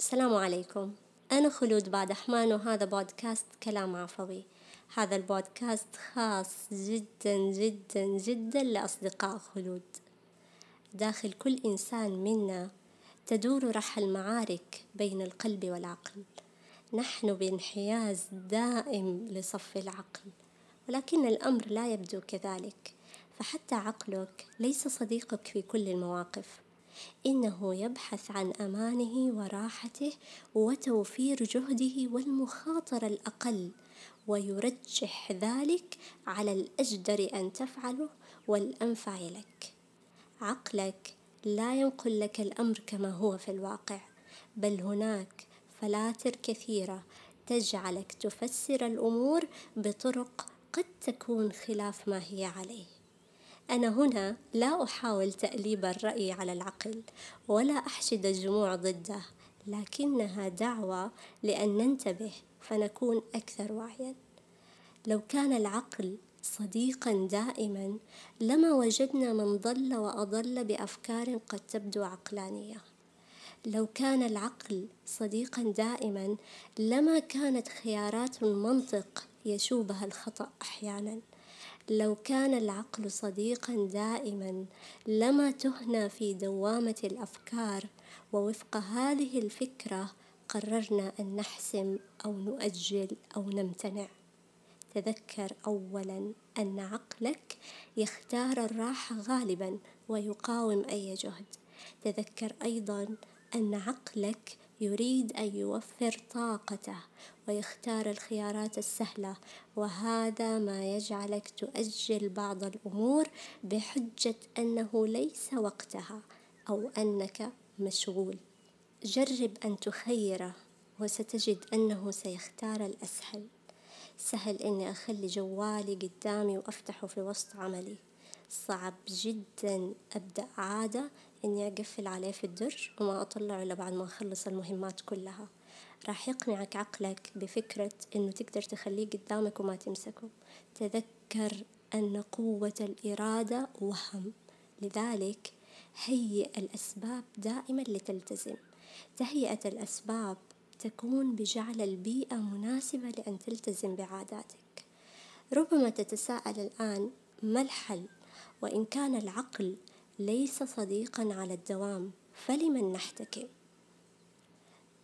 السلام عليكم. أنا خلود بادحمان وهذا بودكاست كلام عفوي. هذا البودكاست خاص جدا جدا جدا لأصدقاء خلود. داخل كل إنسان منا تدور رحى المعارك بين القلب والعقل. نحن بانحياز دائم لصف العقل ولكن الأمر لا يبدو كذلك. فحتى عقلك ليس صديقك في كل المواقف. إنه يبحث عن أمانه وراحته وتوفير جهده والمخاطرة الأقل ويرجح ذلك على الأجدر أن تفعله والأنفع لك. عقلك لا ينقل لك الأمر كما هو في الواقع بل هناك فلاتر كثيرة تجعلك تفسر الأمور بطرق قد تكون خلاف ما هي عليه. أنا هنا لا أحاول تأليب الرأي على العقل ولا أحشد الجموع ضده لكنها دعوة لأن ننتبه فنكون أكثر وعيًا. لو كان العقل صديقًا دائمًا لما وجدنا من ضل وأضل بأفكار قد تبدو عقلانية. لو كان العقل صديقًا دائمًا لما كانت خيارات المنطق يشوبها الخطأ أحيانًا. لو كان العقل صديقا دائما لما تهنا في دوامة الأفكار ووفق هذه الفكرة قررنا أن نحسم أو نؤجل أو نمتنع. تذكر أولا أن عقلك يختار الراحة غالبا ويقاوم أي جهد. تذكر أيضا أن عقلك يريد أن يوفر طاقته ويختار الخيارات السهلة وهذا ما يجعلك تؤجل بعض الأمور بحجة أنه ليس وقتها أو أنك مشغول. جرب أن تخيره وستجد أنه سيختار الأسهل. سهل إني أخلي جوالي قدامي وأفتحه في وسط عملي. صعب جدا أبدأ عادة إني أقفل عليه في الدرج وما أطلعه إلا بعد ما أخلص المهمات كلها. راح يقنعك عقلك بفكرة إنه تقدر تخليه قدامك وما تمسكه. تذكر أن قوة الإرادة وهم. لذلك هيئ الأسباب دائما لتلتزم. تهيئة الأسباب تكون بجعل البيئة مناسبة لأن تلتزم بعاداتك. ربما تتساءل الآن ما الحل؟ وإن كان العقل ليس صديقا على الدوام فلمن نحتكم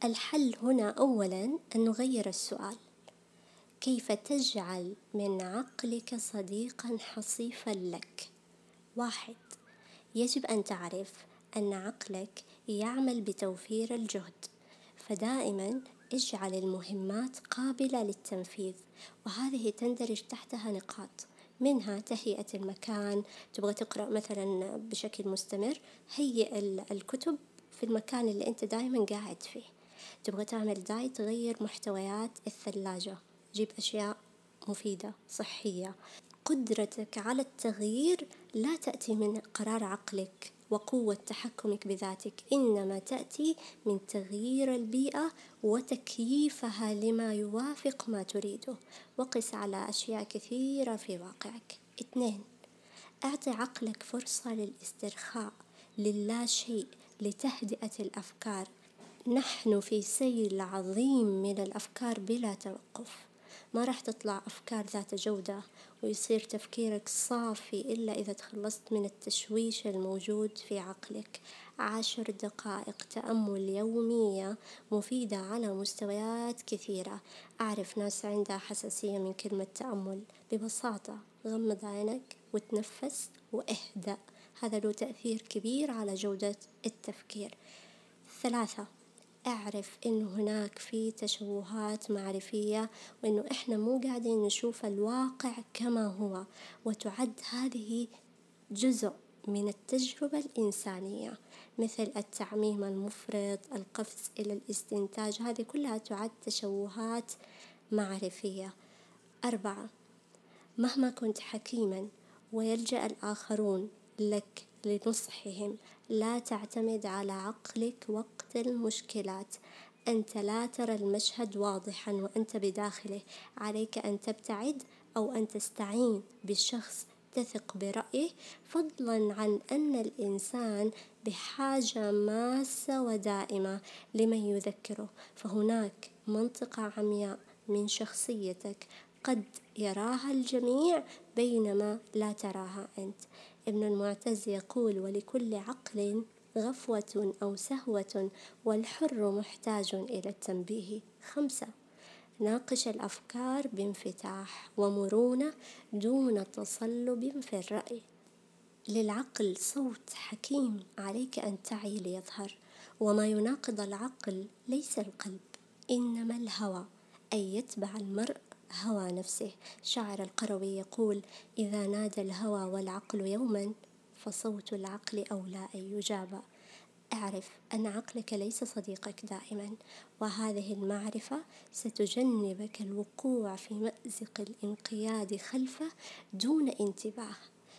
الحل هنا أولا أن نغير السؤال. كيف تجعل من عقلك صديقا حصيفا لك؟ واحد يجب أن تعرف أن عقلك يعمل بتوفير الجهد فدائما اجعل المهمات قابلة للتنفيذ وهذه تندرج تحتها نقاط. منها تهيئة المكان. تبغى تقرأ مثلا بشكل مستمر هيئ الكتب في المكان اللي أنت دائما قاعد فيه. تبغى تعمل دايت تغير محتويات الثلاجة. جيب أشياء مفيدة صحية. قدرتك على التغيير لا تأتي من قرار عقلك. وقوة تحكمك بذاتك. إنما تأتي من تغيير البيئة وتكييفها لما يوافق ما تريده. وقس على أشياء كثيرة في واقعك. اثنين أعطي عقلك فرصة للاسترخاء للا شيء لتهدئة الأفكار. نحن في سيل عظيم من الأفكار بلا توقف. ما راح تطلع أفكار ذات جودة ويصير تفكيرك صافي إلا إذا تخلصت من التشويش الموجود في عقلك. عشر دقائق تأمل يومية مفيدة على مستويات كثيرة. أعرف ناس عندها حساسية من كلمة تأمل. ببساطة غمض عينك وتنفس واهدأ. هذا له تأثير كبير على جودة التفكير. ثلاثة أعرف إنه هناك في تشوهات معرفية وإنه إحنا مو قاعدين نشوف الواقع كما هو وتعد هذه جزء من التجربة الإنسانية مثل التعميم المفرط القفز إلى الاستنتاج هذه كلها تعد تشوهات معرفية. أربعة مهما كنت حكيما ويلجأ الآخرون لك لنصحهم. لا تعتمد على عقلك وقت المشكلات. أنت لا ترى المشهد واضحا وأنت بداخله. عليك أن تبتعد أو أن تستعين بشخص تثق برأيه فضلا عن أن الإنسان بحاجة ماسة ودائمة لمن يذكره. فهناك منطقة عمياء من شخصيتك قد يراها الجميع بينما لا تراها أنت. ابن المعتز يقول ولكل عقل غفوة أو سهوة والحر محتاج إلى التنبيه. خمسة ناقش الأفكار بانفتاح ومرونة دون تصلب في الرأي. للعقل صوت حكيم عليك أن تعي ليظهر وما يناقض العقل ليس القلب إنما الهوى أي يتبع المرء. هوى نفسه. شاعر القروي يقول إذا نادى الهوى والعقل يوما فصوت العقل أولى أن يجاب. أعرف أن عقلك ليس صديقك دائما وهذه المعرفة ستجنبك الوقوع في مأزق الانقياد خلفه دون انتباه.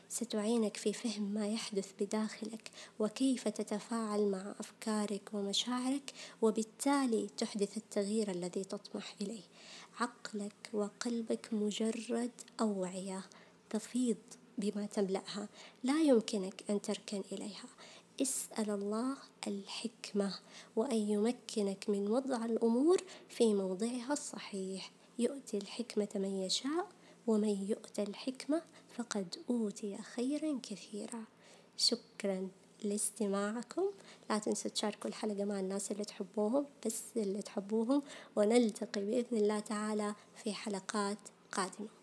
ستعينك في فهم ما يحدث بداخلك وكيف تتفاعل مع أفكارك ومشاعرك وبالتالي تحدث التغيير الذي تطمح إليه. عقلك وقلبك مجرد أوعية تفيض بما تملأها. لا يمكنك أن تركن إليها. اسأل الله الحكمة وأن يمكنك من وضع الأمور في موضعها الصحيح. يؤتي الحكمة من يشاء ومن يؤت الحكمة فقد أوتي خيرا كثيرا. شكرا لاستماعكم. لا تنسوا تشاركوا الحلقة مع الناس اللي تحبوهم بس اللي تحبوهم ونلتقي بإذن الله تعالى في حلقات قادمة.